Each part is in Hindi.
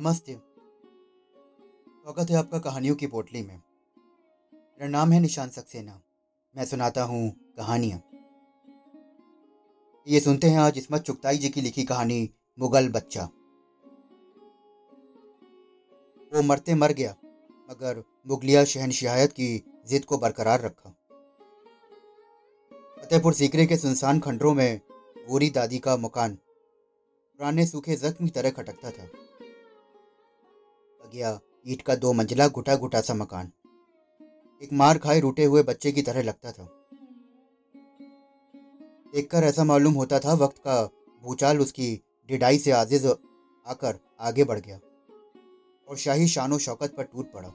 नमस्ते। स्वागत है आपका कहानियों की पोटली में। मेरा नाम है निशान सक्सेना। मैं सुनाता हूँ कहानियाँ। ये सुनते हैं आज इसमत चुगताई जी की लिखी कहानी, मुगल बच्चा। वो मरते मर गया, मगर मुगलिया शहनशाहत की जिद को बरकरार रखा। फतेहपुर सीकरे के सुनसान खंडरों में गोरी दादी का मकान, पुराने सूखे जख्म की तरह खटकता था। गया। ईट का दो मंजिला घुटा घुटा सा मकान। एक मार खाए रूटे हुए बच्चे की तरह लगता था। देखकर ऐसा मालूम होता था वक्त का भूचाल उसकी डिडाई से आजिज आकर आगे बढ़ गया और शाही शानो शौकत पर टूट पड़ा।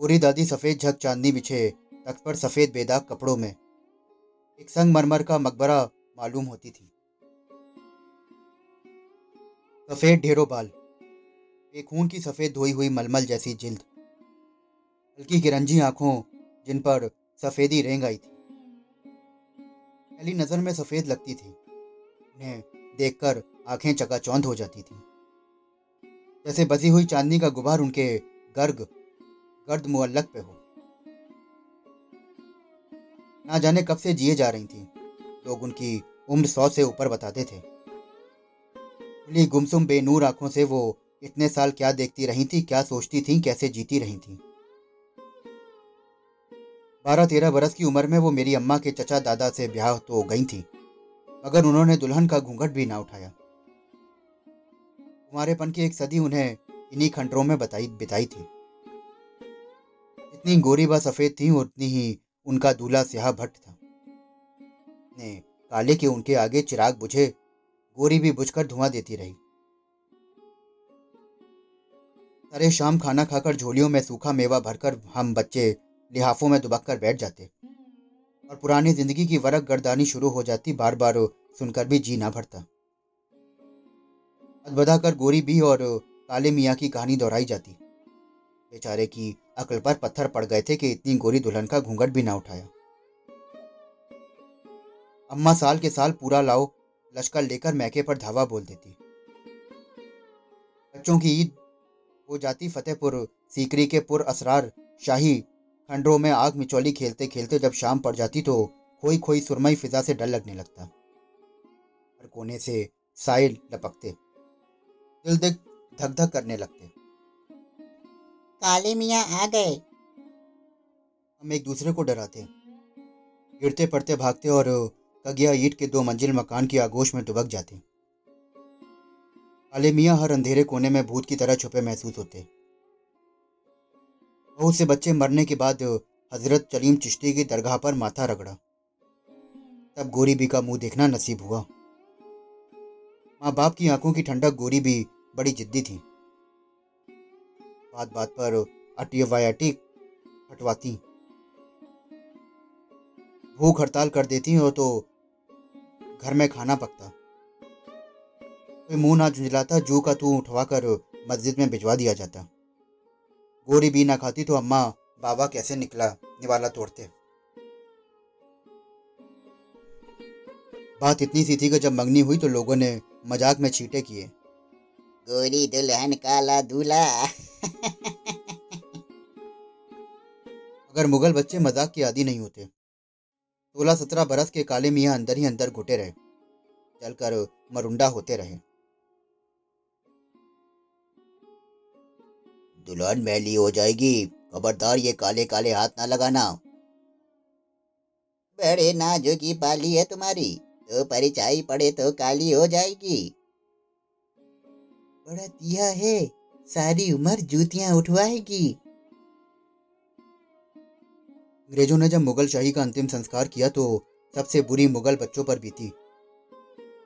पूरी दादी सफ़ेद झक चांदनी बिछे तख्त पर सफ़ेद बेदाग कपड़ों में। एक संग मरमर का मकबरा मालूम होती थी। सफ़ेद ढेरों बाल। एक खून की सफ़ेद धोई हुई मलमल जैसी जिल्द। हल्की गिरंजी आँखों, जिन पर सफेदी रेंग आई थी। पहली नज़र में सफ़ेद लगती थी। उन्हें देखकर आँखें चकाचौंध हो जाती थी। जैसे बसी हुई चांदनी का गुबार उनके गर्ग, गर्द मुअल्लक पे हो। ना जाने कब से जिए जा रही थी। लोग उनकी उम्र सौ से ऊपर बताते थे। खुली गुमसुम बेनूर आँखों से वो इतने साल क्या देखती रही थी, क्या सोचती थी, कैसे जीती रही थी। बारह तेरह बरस की उम्र में वो मेरी अम्मा के चचा दादा से ब्याह तो गई थी, मगर उन्होंने दुल्हन का घूंघट भी ना उठाया। कुमारेपन की एक सदी उन्हें इन्हीं खंडरों में बताई, बिताई थी। इतनी गोरी व सफ़ेद थी उतनी ही उनका दूल्हा स्याह भट्ट था। ने काले के उनके आगे चिराग बुझे गोरी भी बुझकर धुआँ देती रही। सारे शाम खाना खाकर झोलियों में सूखा मेवा भरकर हम बच्चे लिहाफों में दुबक कर बैठ जाते। और पुरानी ज़िंदगी की वरक गर्दानी शुरू हो जाती बार बार सुनकर भी जी ना भरता। अदबदा कर गोरी भी और काले मियाँ की कहानी दोहराई जाती। बेचारे की अकल पर पत्थर पड़ गए थे कि इतनी गोरी दुल्हन का घूंघट भी ना उठाया। अम्मा साल के साल पूरा लाओ लश्कर लेकर मैके पर धावा बोल देती। बच्चों की ईद हो जाती फतेहपुर सीकरी के पुर असरार शाही खंडरों में आग मिचौली खेलते खेलते जब शाम पड़ जाती तो खोई खोई सुरमई फिजा से डर लगने लगता। हर कोने से साइल लपकते। दिल दिख धक धक करने लगते। काले मियाँ आ गए। हम एक दूसरे को डराते। गिरते पड़ते भागते और कगिया ईट के दो मंजिल मकान की आगोश में दुबक जाते। मियाँ हर अंधेरे कोने में भूत की तरह छुपे महसूस होते। बहुत से बच्चे मरने के बाद हज़रत चलीम चिश्ती की दरगाह पर माथा रगड़ा। तब गोरी बी का मुँह देखना नसीब हुआ। माँ बाप की आँखों की ठंडक गोरी भी बड़ी जिद्दी थी। बात बात पर अटियवायाटी हटवाती। भूख हड़ताल कर देती हो तो घर में खाना पकता। कोई मुँह ना झुंझलाता जू का तू उठवा कर मस्जिद में भिजवा दिया जाता। गोरी भी ना खाती तो अम्मा बाबा कैसे निकला निवाला तोड़ते। बात इतनी सी थी कि जब मंगनी हुई तो लोगों ने मज़ाक में छीटे किए। गोरी दुल्हन काला दूल्हा। अगर मुगल बच्चे मज़ाक के आदि नहीं होते। सोलह सत्रह बरस के काले मियाँ अंदर ही अंदर घुटे रहे। चलकर मरुंडा होते रहे। दुल्हन मैली हो जाएगी। खबरदार ये काले काले हाथ ना लगाना। बड़े नाजो की पाली है तुम्हारी। तो परिचाई पड़े तो काली हो जाएगी। बड़ा दिया है। सारी उम्र जूतियाँ उठवाएगी। अंग्रेज़ों ने जब मुगल शाही का अंतिम संस्कार किया तो सबसे बुरी मुगल बच्चों पर बीती।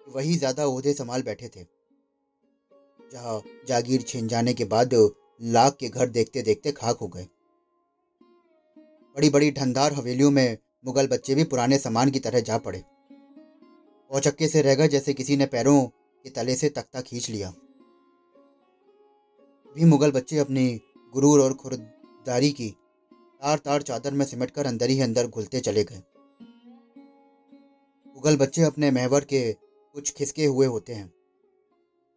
वही ज़्यादा ओहदे संभाल बैठे थे। जहाँ जागीर छिन जाने के बाद लाख के घर देखते देखते खाक हो गए। बड़ी बड़ी ढंधार हवेलियों में मुगल बच्चे भी पुराने सामान की तरह जा पड़े। औचक्के से रह गए जैसे किसी ने पैरों के तले से तख्ता खींच लिया। भी मुगल बच्चे अपनी गुरूर और खुरदारी की तार तार चादर में सिमट कर अंदर ही अंदर घुलते चले गए। मुगल बच्चे अपने महवर के कुछ खिसके हुए होते हैं।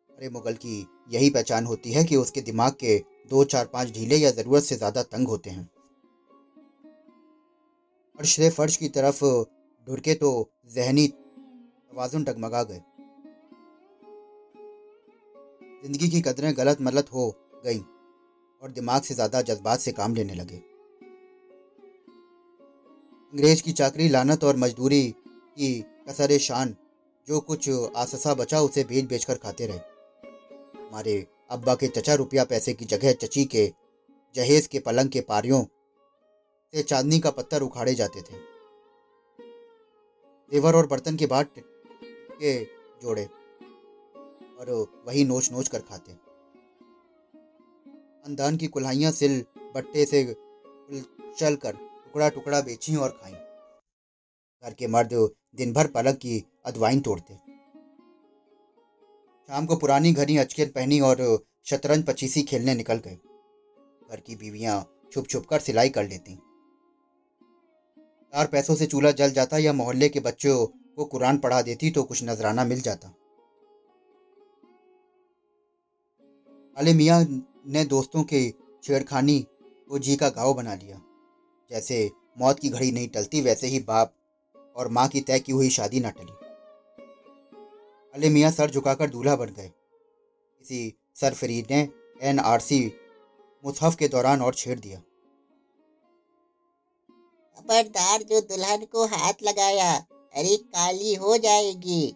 अरे मुगल की यही पहचान होती है कि उसके दिमाग के दो चार पाँच ढीले या ज़रूरत से ज़्यादा तंग होते हैं। फर्श से फर्श की तरफ़ ढुरके तो जहनी तवाजुन डगमगा गए। ज़िंदगी की कदरें गलत मलत हो गई और दिमाग से ज़्यादा जज्बात से काम लेने लगे। अंग्रेज़ की चाकरी, लानत और मजदूरी की कसर शान। जो कुछ आससा बचा, उसे बेच बेच कर खाते रहे। हमारे अब्बा के चचा रुपया पैसे की जगह चची के जहेज के पलंग के पारियों से चांदनी का पत्थर उखाड़े जाते थे। देवर और बर्तन के बाद के जोड़े और वही नोच नोच कर खाते। अंदान की कुल्हाइयाँ सिल बट्टे से चल कर टुकड़ा टुकड़ा बेची और खाई। घर के मर्द दिन भर पलक की अदवाइन तोड़ते। शाम को पुरानी घनी अचकेत पहनी और शतरंज पचीसी खेलने निकल गए। घर की बीवियाँ छुप छुप कर सिलाई कर लेती। चार पैसों से चूल्हा जल जाता या मोहल्ले के बच्चों को कुरान पढ़ा देती तो कुछ नजराना मिल जाता। अले मियाँ ने दोस्तों के छेड़खानी को जी का गाँव बना लिया। जैसे मौत की घड़ी नहीं टलती वैसे ही बाप और माँ की तय की हुई शादी न टली। अली मियाँ सर झुकाकर दूल्हा बन गए। किसी सरफरीद ने एनआरसी मुसहफ के दौरान और छेड़ दिया। खबरदार जो दुल्हन को हाथ लगाया अरे काली हो जाएगी।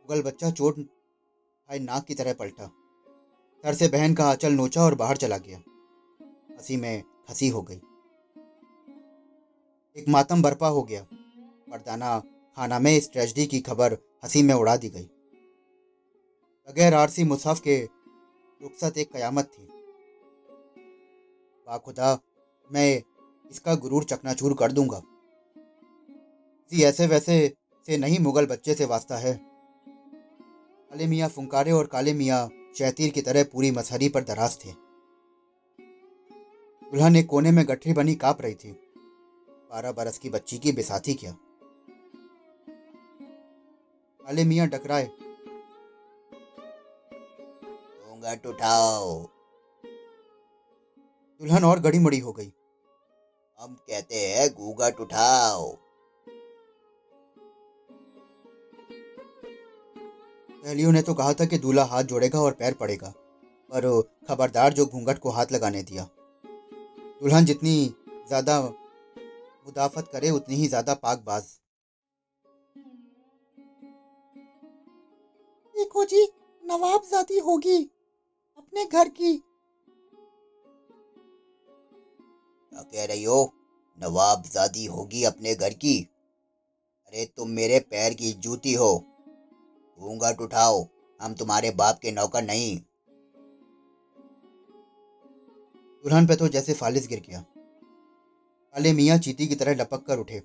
मुगल बच्चा चोट खाए नाक की तरह पलटा। सर से बहन का आंचल नोचा और बाहर चला गया। हँसी में हँसी हो गई। एक मातम बर्पा हो गया। मर्दाना खाना में इस ट्रेजडी की खबर हँसी में उड़ा दी गई। बगैर आरसी मुसाफ के रुखसत एक कयामत थी। बाखुदा, मैं इसका गुरूर चकनाचूर कर दूँगा। किसी ऐसे वैसे से नहीं मुगल बच्चे से वास्ता है। काले मियाँ फुंकारे और काले मियाँ शैतीर की तरह पूरी मसहरी पर दराज थे। दुल्हन एक कोने में गठरी बनी काप रही थी। बारह बरस की बच्ची की बिसाती क्या। काले मियाँ टकराए। घूंघट उठाओ। दुल्हन और गड़ी मड़ी हो गई। हम कहते हैं, घूंघट उठाओ। पहलियों ने तो कहा था कि दूल्हा हाथ जोड़ेगा और पैर पड़ेगा, पर खबरदार जो घूंघट को हाथ लगाने दिया। दुल्हन जितनी ज़्यादा मुदाफत करे उतनी ही ज़्यादा पाकबाज। देखो जी नवाबजादी होगी अपने घर की। क्या कह रही हो? नवाबजादी होगी अपने घर की? अरे तुम मेरे पैर की जूती हो। घूंघट उठाओ हम तुम्हारे बाप के नौकर नहीं। दुल्हन पे तो जैसे फालिस गिर गया। काले मियाँ चीती की तरह लपक कर उठे।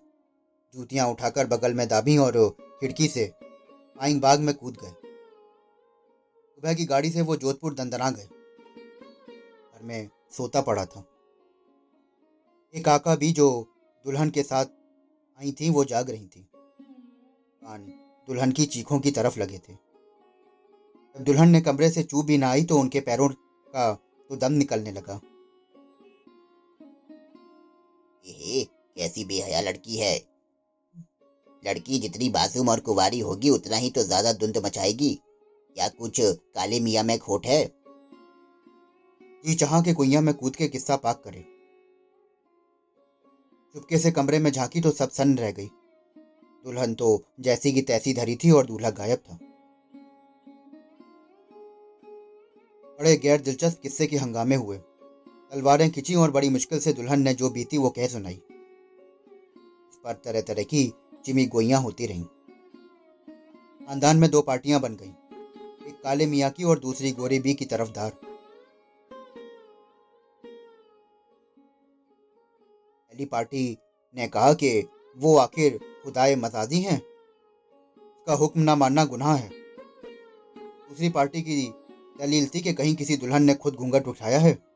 जूतियाँ उठाकर बगल में दाबी और खिड़की से आइंग बाग में कूद गए। सुबह की गाड़ी से वो जोधपुर दंदना गए। घर में सोता पड़ा था। एक काका भी जो दुल्हन के साथ आई थी, वो जाग रही थी। कान दुल्हन की चीखों की तरफ़ लगे थे। जब दुल्हन ने कमरे से चूप भी ना आई तो उनके पैरों का तो दम निकलने लगा। ये कैसी बेहया लड़की है। लड़की जितनी मासूम और कुवारी होगी, उतना ही तो ज़्यादा धुंध मचाएगी। क्या कुछ काले मियाँ में खोट है? जी चाह के कुइया में कूद के किस्सा पाक करे। चुपके से कमरे में झांकी तो सब सन रह गई। दुल्हन तो जैसी की तैसी धरी थी और दूल्हा गायब था। बड़े गैर दिलचस्प किस्से के हंगामे हुए। तलवारें खिंची और बड़ी मुश्किल से दुल्हन ने जो बीती वो कह सुनाई। इस पर तरह तरह की चिमी गोइयाँ होती रहीं। खानदान में दो पार्टियाँ बन गईं, एक काले मियाँ की और दूसरी गोरी बी की तरफदार पहली पार्टी ने कहा कि वो आखिर खुदाए मजाजी हैं उसका हुक्म ना मानना गुनाह है। दूसरी पार्टी की दलील थी कि कहीं किसी दुल्हन ने खुद घूंघट उठाया है।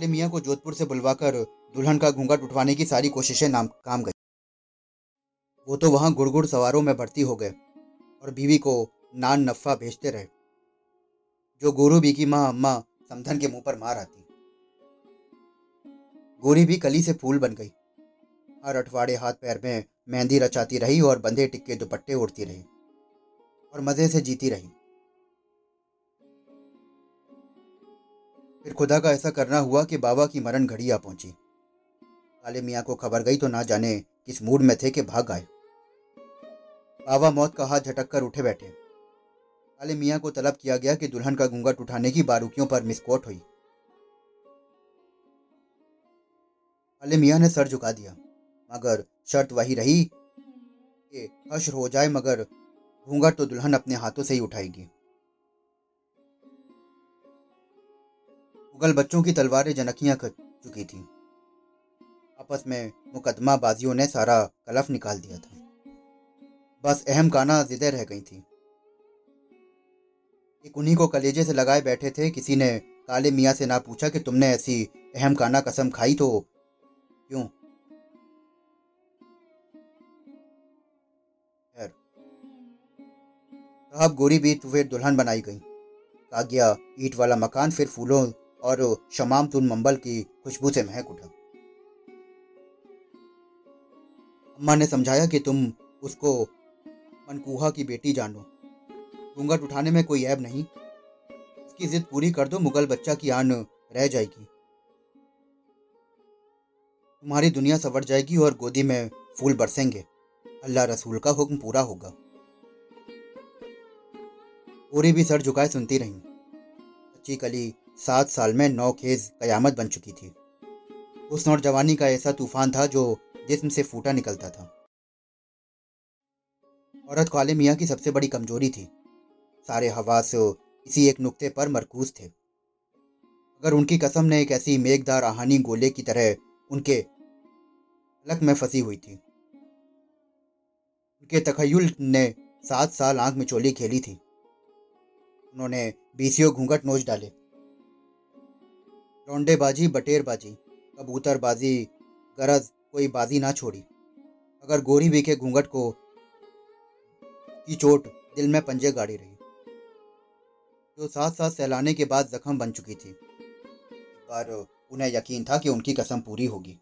अली मियाँ को जोधपुर से बुलवाकर दुल्हन का घूंघट उठवाने की सारी कोशिशें नाम, काम गई। वो तो वहाँ गुड़ गुड़ सवारों में भर्ती हो गए और बीवी को नान नफ़ा भेजते रहे, जो गोरू बी की माँ अम्मा समधन के मुँह पर मार आती। गोरी भी कली से फूल बन गई। हर अठवाड़े हाथ पैर में मेहंदी रचाती रही और बंधे टिक्के दुपट्टे उड़ती रही और मज़े से जीती रही। फिर खुदा का ऐसा करना हुआ कि बाबा की मरण घड़ी आ पहुँची। काले मियाँ को खबर गई तो ना जाने किस मूड में थे कि भाग आए। बाबा मौत का हाथ झटक कर उठे बैठे। काले मियाँ को तलब किया गया कि दुल्हन का घूंघट उठाने की बारूकियों पर मिसकोट हुई। काले मियाँ ने सर झुका दिया, मगर शर्त वही रही कि हश्र हो जाए मगर घूंघट तो दुल्हन अपने हाथों से ही उठाएगी। मुगल बच्चों की तलवारें जनकियाँ कर चुकी थी। आपस में मुकदमा बाजियों ने सारा कलफ निकाल दिया था। बस अहम काना जिदे रह गई थी। एक उन्हीं को कलेजे से लगाए बैठे थे, किसी ने काले मियाँ से ना पूछा कि तुमने ऐसी अहम काना कसम खाई तो क्यों? साहब गोरी भी फिर दुल्हन बनाई गई। कागिया, ईट वाला मकान, फिर फूलों और शमाम तुन मंबल की खुशबू से महक उठा। अम्मा ने समझाया कि तुम उसको मनकूहा की बेटी जानो। घूंघट उठाने में कोई ऐब नहीं। उसकी जिद पूरी कर दो, मुगल बच्चा की आन रह जाएगी। तुम्हारी दुनिया सवर जाएगी और गोदी में फूल बरसेंगे। अल्लाह रसूल का हुक्म पूरा होगा। पूरी भी सर झुकाए सुनती रही। अच्छी कली सात साल में नौ खेज कयामत बन चुकी थी। उस नौर जवानी का ऐसा तूफ़ान था जो जिस्म से फूटा निकलता था। औरत काले मियाँ की सबसे बड़ी कमज़ोरी थी। सारे हवास इसी एक नुक्ते पर मरकूज थे। अगर उनकी कसम ने एक ऐसी मेघदार आहानी गोले की तरह उनके हलक में फंसी हुई थी। उनके तखयुल ने सात साल आँख में चोली खेली थी। उन्होंने बीसियों घूंघट नोच डाले। रौंडेबाजी बटेरबाजी, कबूतरबाजी, गरज कोई बाजी ना छोड़ी। अगर गोरी भी के घूंघट को, की चोट, दिल में पंजे गाड़ी रही। जो साथ साथ सहलाने के बाद जख्म बन चुकी थी। पर उन्हें यकीन था कि उनकी कसम पूरी होगी।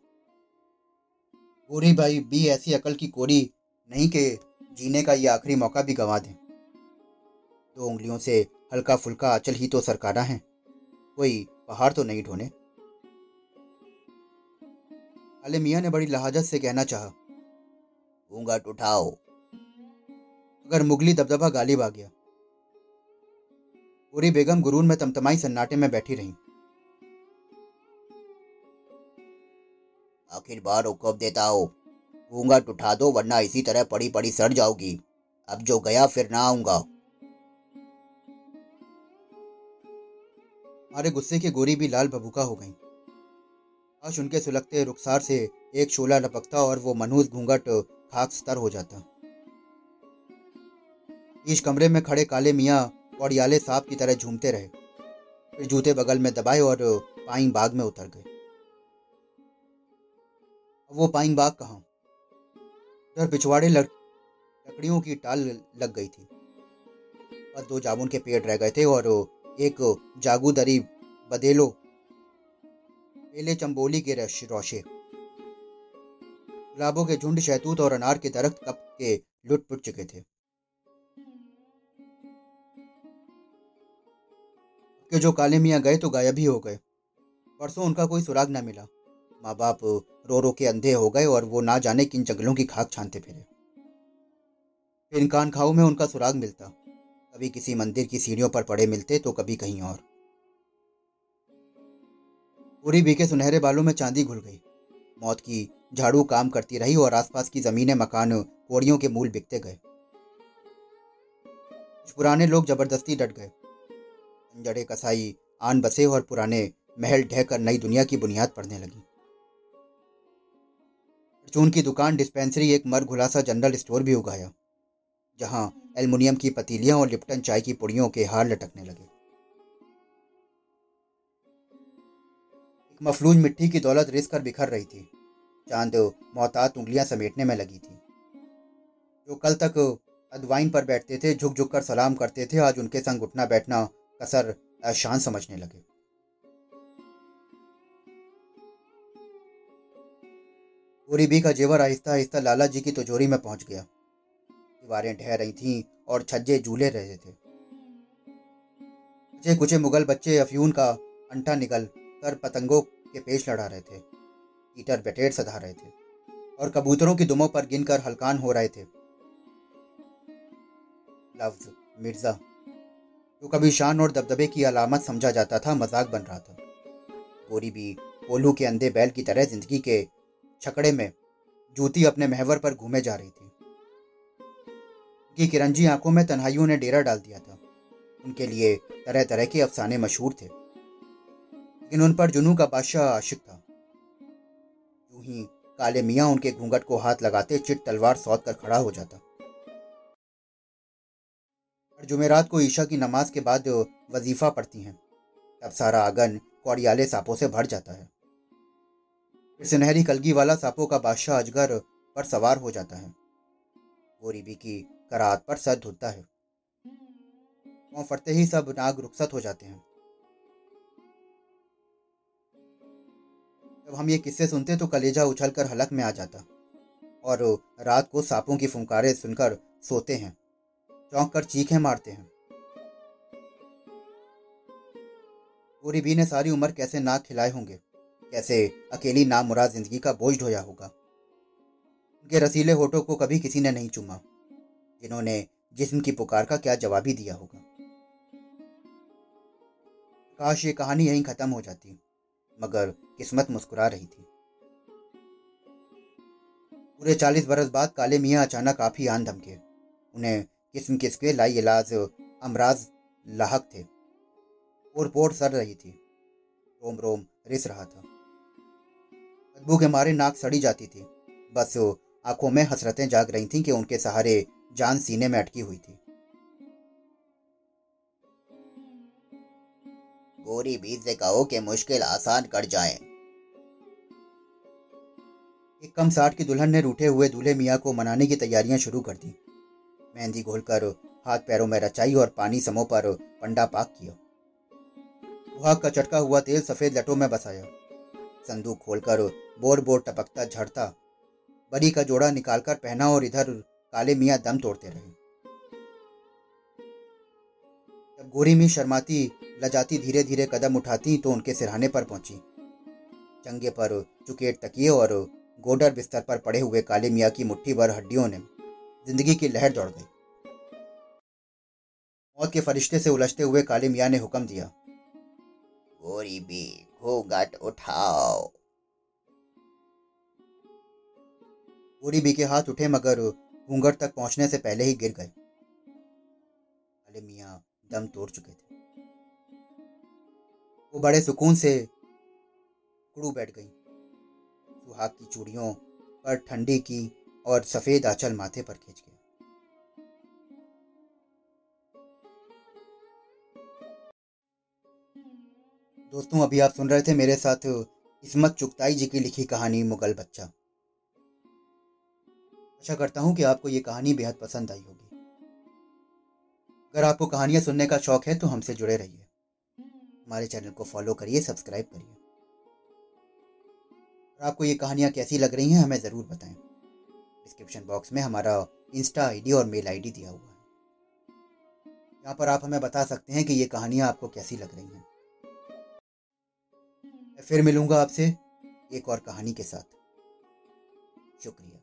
गोरी भाई भी ऐसी अकल की कोरी नहीं के जीने का ये आखिरी मौका भी गंवा दें। दो उंगलियों से हल्का फुल्का अचल ही तो सरकारा है। कोई पहाड़ तो नहीं ढोने। अले मियाँ ने बड़ी लहाजत से कहना चाहा घूंघट उठाओ। अगर मुगली दबदबा गालिब आ गया। पूरी बेगम गुरून में तमतमाई सन्नाटे में बैठी रही। आखिर बार हुक्म देता हो घूंघट उठा दो, वरना इसी तरह पड़ी पड़ी सड़ जाओगी अब जो गया फिर ना आऊँगा। मारे गुस्से की गोरी भी लाल भभूका हो गई। आज उनके सुलगते रुखसार से एक शोला लपकता और वो मनहूस घूंघट खाक स्तर हो जाता। इस कमरे में खड़े काले मियाँ पौड़ियाले सांप की तरह झूमते रहे। फिर जूते बगल में दबाए और पाइंग बाग में उतर गए। अब वो पाइंग बाग कहाँ? उधर पिछवाड़े लकड़ियों की टाल लग गई थी। बस दो जामुन के पेड़ रह गए थे और एक जागूदरी बदेलो। पेले चंबोली के रोशे गुलाबों के झुंड शहतूत और अनार के दरख्त कप के लुट पुट चुके थे। के जो काले मियाँ गए तो गायब ही हो गए। परसों उनका कोई सुराग ना मिला। माँ बाप रो रो के अंधे हो गए और वो ना जाने किन जंगलों की खाक छानते फिरे। फिर कान खाओ में उनका सुराग मिलता। कभी किसी मंदिर की सीढ़ियों पर पड़े मिलते तो कभी कहीं और। पूरी बी के सुनहरे बालों में चांदी घुल गई। मौत की झाड़ू काम करती रही और आसपास की जमीनें, मकान, कोड़ियों के मूल बिकते गए। कुछ पुराने लोग ज़बरदस्ती डट गए। जड़े कसाई, आन बसे और पुराने महल ढहकर नई दुनिया की बुनियाद पड़ने लगी। परचून की दुकान, डिस्पेंसरी, एक मर घुलासा जनरल स्टोर भी उगाया। जहाँ एल्युमिनियम की पतीलियाँ और लिप्टन चाय की पुड़ियों के हार लटकने लगे। एक मफलूज मिट्टी की दौलत रिस कर बिखर रही थी, चाँद मोहतात उंगलियाँ समेटने में लगी थी। जो कल तक अदवाइन पर बैठते थे झुक झुक कर सलाम करते थे, आज उनके संग उठना बैठना कसर शान समझने लगे। गोरीबी का जेवर आहिस्ता आहिस्ता लाला जी की तिजोरी में पहुँच गया। दीवारें ढह रही थीं और छज्जे झूले रहे थे। कुछ कुछ मुगल बच्चे अफ्यून का अंटा निकल कर पतंगों के पेश लड़ा रहे थे। ईटर बटेर सधा रहे थे और कबूतरों की दुमों पर गिनकर हलकान हो रहे थे। लफ्ज, मिर्ज़ा, जो कभी शान और दबदबे की अलामत समझा जाता था, मज़ाक बन रहा था। गोरी भी कोल्हू के अंधे बैल की तरह ज़िंदगी के छकड़े में जूती अपने महवर पर घूमे जा रही थी। उनकी किरंजी आँखों में तन्हाइयों ने डेरा डाल दिया था। उनके लिए तरह तरह के अफसाने मशहूर थे। लेकिन उन पर जुनू का बादशाह आशिक था। यूँ ही काले मियाँ उनके घूंघट को हाथ लगाते चिट तलवार सौद कर खड़ा हो जाता। और जुमेरात को ईशा की नमाज़ के बाद वजीफा पढ़ती हैं। तब सारा आँगन कौड़ियाले सांपों से भर जाता है। फिर सुनहरी कलगी वाला सांपों का बादशाह अजगर पर सवार हो जाता है। गोरीबी की करात पर सर धुलता है। वहाँ फटते ही सब नाग रुखसत हो जाते हैं। जब हम ये किस्से सुनते तो कलेजा उछल कर हलक में आ जाता और रात को सांपों की फुंकारें सुनकर सोते हैं चौंक कर चीखें मारते हैं। पूरी बी ने सारी उम्र कैसे नाक खिलाए होंगे? कैसे अकेली नामुराद ज़िंदगी का बोझ ढोया होगा? उनके रसीले होठों को कभी किसी ने नहीं चुमा। जिन्होंने जिस्म की पुकार का क्या जवाब ही दिया होगा। काश ये कहानी यहीं खत्म हो जाती, मगर किस्मत मुस्कुरा रही थी। पूरे चालीस बरस बाद काले मियाँ अचानक ही आन धमके। उन्हें किस्म किसके लाई इलाज अमराज लाहक थे। और पोर सर रही थी। रोम रोम रिस रहा था। बदबू के मारे नाक सड़ी जाती थी। बस आँखों में हसरतें जाग रही थीं कि उनके सहारे जान सीने में अटकी हुई थी। गोरी बीज से कहो कि मुश्किल आसान कर जाए। एक कम साठ की दुल्हन ने रूठे हुए दूल्हे मियाँ को मनाने की तैयारियाँ शुरू कर दी। मेहंदी घोलकर, हाथ पैरों में रचाई और पानी समो पर पंडा पाक किया। सुहाग का चटका हुआ तेल सफ़ेद लटों में बसाया। संदूक खोलकर बोर बोर टपकता झड़ता। बरी का जोड़ा निकालकर पहना और इधर काले मियाँ दम तोड़ते रहे। जब गोरी मी शर्माती, लजाती धीरे धीरे कदम उठाती तो उनके सिरहाने पर पहुँची। चंगे पर चुकेट तकिए और गोडर बिस्तर पर पड़े हुए काले मियाँ की मुट्ठी भर हड्डियों ने ज़िंदगी की लहर दौड़ गई। मौत के फरिश्ते से उलझते हुए काले मियाँ ने हुक्म दिया, गोरी बी, घूंघट उठाओ। गोरी बी के हाथ उठे मगर घूंघट तक पहुँचने से पहले ही गिर गए अले मियाँ, दम तोड़ चुके थे। वो बड़े सुकून से कुड़ू बैठ गई। सुहाग की चूड़ियों पर ठंडी की और सफ़ेद आंचल माथे पर खींच गया। दोस्तों, अभी आप सुन रहे थे मेरे साथ इसमत चुगताई जी की लिखी कहानी मुगल बच्चा। आशा करता हूँ कि आपको ये कहानी बेहद पसंद आई होगी। अगर आपको कहानियाँ सुनने का शौक है तो हमसे जुड़े रहिए। हमारे चैनल को फॉलो करिए, सब्सक्राइब करिए। और आपको ये कहानियाँ कैसी लग रही हैं, हमें ज़रूर बताएँ। डिस्क्रिप्शन बॉक्स में हमारा इंस्टा आईडी और मेल आईडी दिया हुआ है। यहाँ पर आप हमें बता सकते हैं कि ये कहानियाँ आपको कैसी लग रही हैं। मैं फिर मिलूँगा आपसे एक और कहानी के साथ। शुक्रिया।